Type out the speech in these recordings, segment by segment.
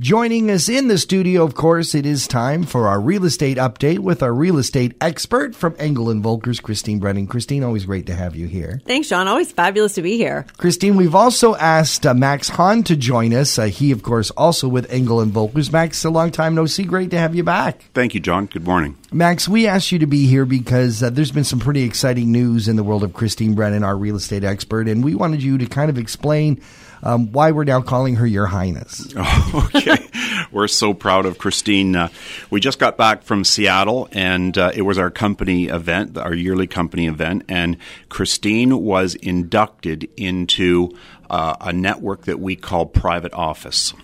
Joining us in the studio, of course, it is time for our real estate update with our real estate expert from Engel and Volkers, Christine Brennan. Christine, always great to have you here. Thanks, John. Always fabulous to be here. Christine, we've also asked uh, Max Hahne to join us. Uh, he, of course, also with Engel and Volkers. Max, a long time no see. Great to have you back. Thank you, John. Good morning. Max, we asked you to be here because uh, there's been some pretty exciting news in the world of Christine Brennan, our real estate expert, and we wanted you to kind of explain um, why we're now calling her Your Highness. Oh, okay. we're so proud of Christine. Uh, we just got back from Seattle, and uh, it was our company event, our yearly company event, and Christine was inducted into uh, a network that we call Private Office.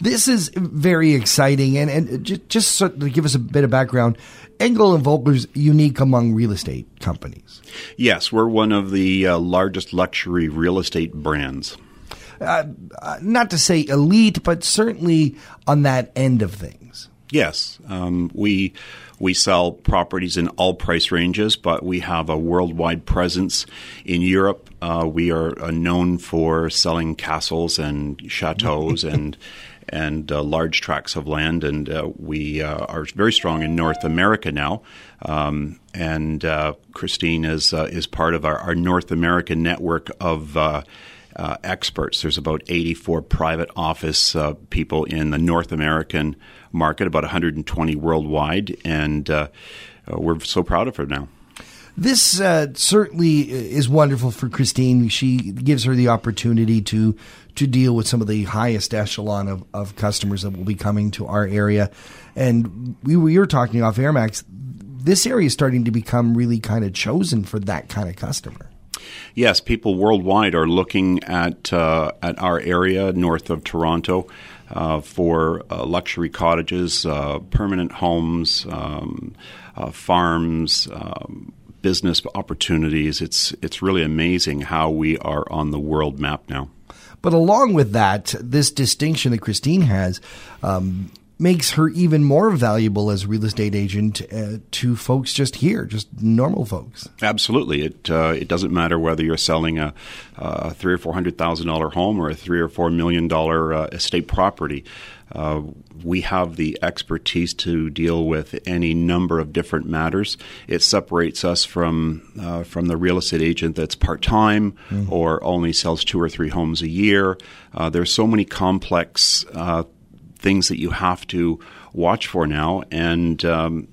This is very exciting, and, and just, just so to give us a bit of background, Engel and Volker's unique among real estate companies. Yes, we're one of the uh, largest luxury real estate brands. Uh, not to say elite, but certainly on that end of things. Yes, um, we we sell properties in all price ranges, but we have a worldwide presence in Europe. Uh, we are uh, known for selling castles and chateaus and and uh, large tracts of land, and uh, we uh, are very strong in North America now. Um, and uh, Christine is is part of our, our North American network of uh, experts. There's about 84 private office uh, people in the North American market, about 120 worldwide, and uh, uh, we're so proud of her now. This uh, certainly is wonderful for Christine. She gives her the opportunity to to deal with some of the highest echelon of, of customers that will be coming to our area. And we, we were talking off Air Max. This area is starting to become really kind of chosen for that kind of customer yes, people worldwide are looking at uh, at our area north of Toronto uh, for uh, luxury cottages, uh, permanent homes, um, uh, farms. Um, business opportunities. It's it's really amazing how we are on the world map now. But along with that, this distinction that Christine has, um, makes her even more valuable as a real estate agent uh, to folks just here, just normal folks. Absolutely, it uh, it doesn't matter whether you're selling a, a three or four hundred thousand dollar home or a three or four million dollar uh, estate property. Uh, we have the expertise to deal with any number of different matters. It separates us from uh, from the real estate agent that's part time mm-hmm. or only sells two or three homes a year. Uh, there's so many complex things that you have to watch for now. And um,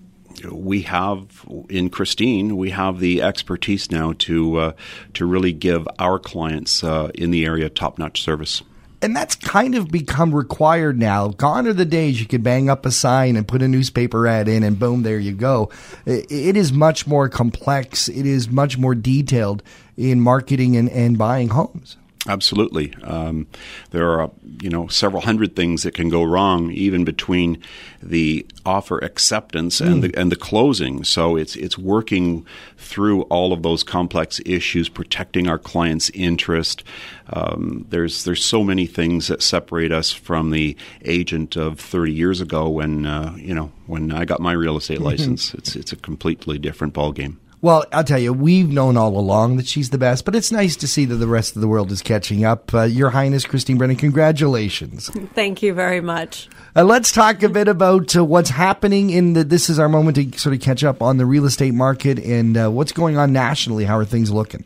we have in Christine, we have the expertise now to uh, to really give our clients uh, in the area top notch service. And that's kind of become required now. Gone are the days you could bang up a sign and put a newspaper ad in, and boom, there you go. It is much more complex. It is much more detailed in marketing and, and buying homes. Absolutely. Um, there are, you know, several hundred things that can go wrong even between the offer acceptance mm. and the and the closing. So it's it's working through all of those complex issues, protecting our client's interest. Um, there's there's so many things that separate us from the agent of 30 years ago when uh, you know when I got my real estate license. it's it's a completely different ballgame. Well, I'll tell you, we've known all along that she's the best, but it's nice to see that the rest of the world is catching up. Uh, Your Highness, Christine Brennan, congratulations. Thank you very much. Uh, let's talk a bit about uh, what's happening in the. This is our moment to sort of catch up on the real estate market and uh, what's going on nationally. How are things looking?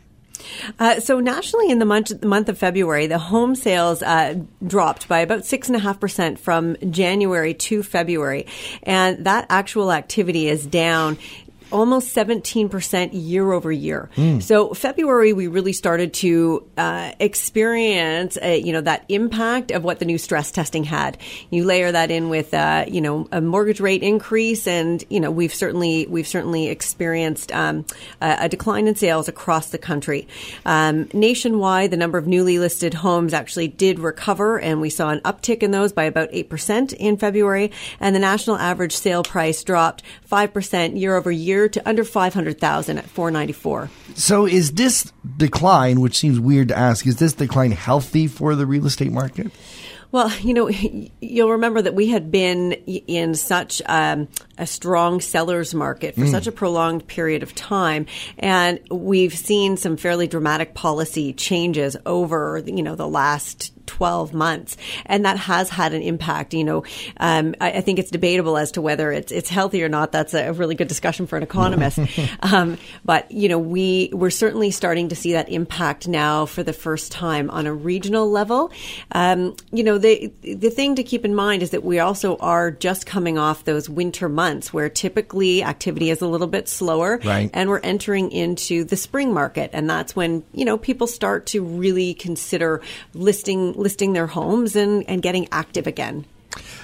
Uh, so nationally, in the month, the month of February, the home sales uh, dropped by about six and a half percent from January to February, and that actual activity is down almost 17% year over year. Mm. So February, we really started to uh, experience, a, you know, that impact of what the new stress testing had. You layer that in with, uh, you know, a mortgage rate increase, and you know, we've certainly we've certainly experienced um, a, a, decline in sales across the country. Um, nationwide, the number of newly listed homes actually did recover, and we saw an uptick in those by about eight percent in February, and the national average sale price dropped five percent year over year to under 500,000 at 494. So is this decline, which seems weird to ask, is this decline healthy for the real estate market? Well, you know, you'll remember that we had been in such um, a strong seller's market for mm. such a prolonged period of time, and we've seen some fairly dramatic policy changes over, you know, the last 12 months. And that has had an impact. You know, um, I, I, think it's debatable as to whether it's, it's healthy or not. That's a really good discussion for an economist. um, but, you know, we, we're certainly starting to see that impact now for the first time on a regional level. Um, you know, the, the thing to keep in mind is that we also are just coming off those winter months where typically activity is a little bit slower. Right. And we're entering into the spring market. And that's when, you know, people start to really consider listing listing their homes and, and getting active again.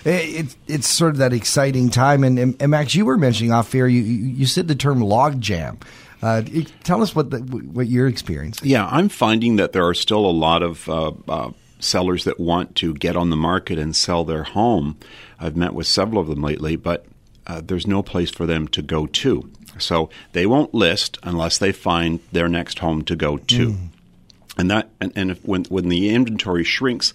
It, it's sort of that exciting time. And, and, and, Max, you were mentioning off air, you, you said the term log jam. Uh, tell us what the, what you're experiencing. Yeah, I'm finding that there are still a lot of uh, uh, sellers that want to get on the market and sell their home. I've met with several of them lately, but uh, there's no place for them to go to. So they won't list unless they find their next home to go to. Mm. And that and, and if, when when the inventory shrinks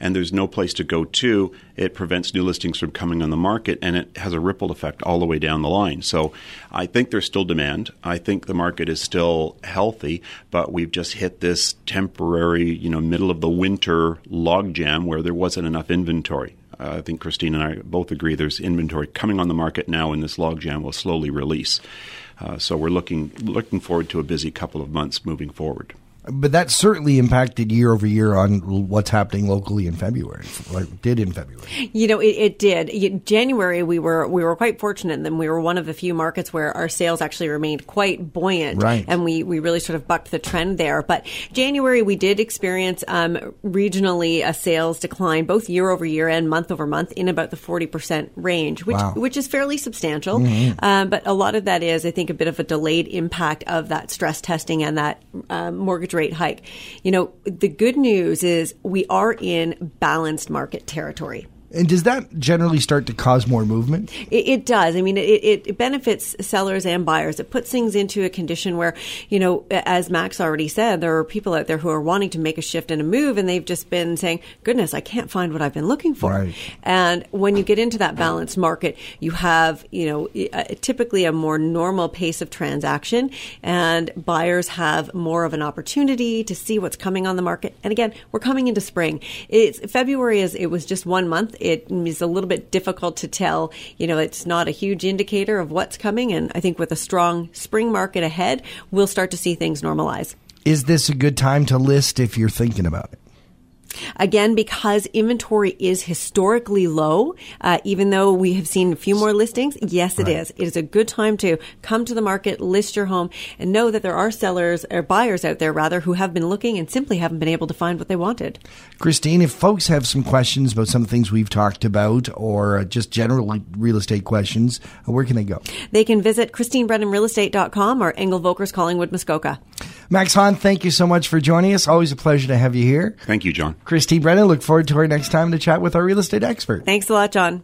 and there's no place to go to, it prevents new listings from coming on the market and it has a ripple effect all the way down the line. So I think there's still demand. I think the market is still healthy, but we've just hit this temporary, you know, middle of the winter logjam where there wasn't enough inventory. Uh, I think Christine and I both agree there's inventory coming on the market now, and this logjam will slowly release. Uh, so we're looking looking forward to a busy couple of months moving forward but that certainly impacted year over year on what's happening locally in February. Like did in February. You know, it, it did. January we were we were quite fortunate, and we were one of the few markets where our sales actually remained quite buoyant, right. and we we really sort of bucked the trend there. But January we did experience um, regionally a sales decline, both year over year and month over month, in about the forty percent range, which wow. which is fairly substantial. Mm-hmm. Um, but a lot of that is, I think, a bit of a delayed impact of that stress testing and that um, mortgage rate hike. You know, the good news is we are in balanced market territory. And does that generally start to cause more movement? It, it does. I mean, it, it, benefits sellers and buyers. It puts things into a condition where, you know, as Max already said, there are people out there who are wanting to make a shift and a move, and they've just been saying, goodness, I can't find what I've been looking for. Right. And when you get into that balanced market, you have, you know, uh, typically a more normal pace of transaction, and buyers have more of an opportunity to see what's coming on the market. And again, we're coming into spring. It's February is it was just one month it is a little bit difficult to tell. You know, it's not a huge indicator of what's coming. And I think with a strong spring market ahead, we'll start to see things normalize. Is this a good time to list if you're thinking about it? Again, because inventory is historically low, uh, even though we have seen a few more listings, yes, it right. is. It is a good time to come to the market, list your home, and know that there are sellers or buyers out there, rather, who have been looking and simply haven't been able to find what they wanted. Christine, if folks have some questions about some of the things we've talked about or just general real estate questions, uh, where can they go? They can visit ChristineBrennanRealEstate.com or Engel Volkers Collingwood Muskoka. Max Hahne, thank you so much for joining us. Always a pleasure to have you here. Thank you, John. Christy Brennan, look forward to our next time to chat with our real estate expert. Thanks a lot, John.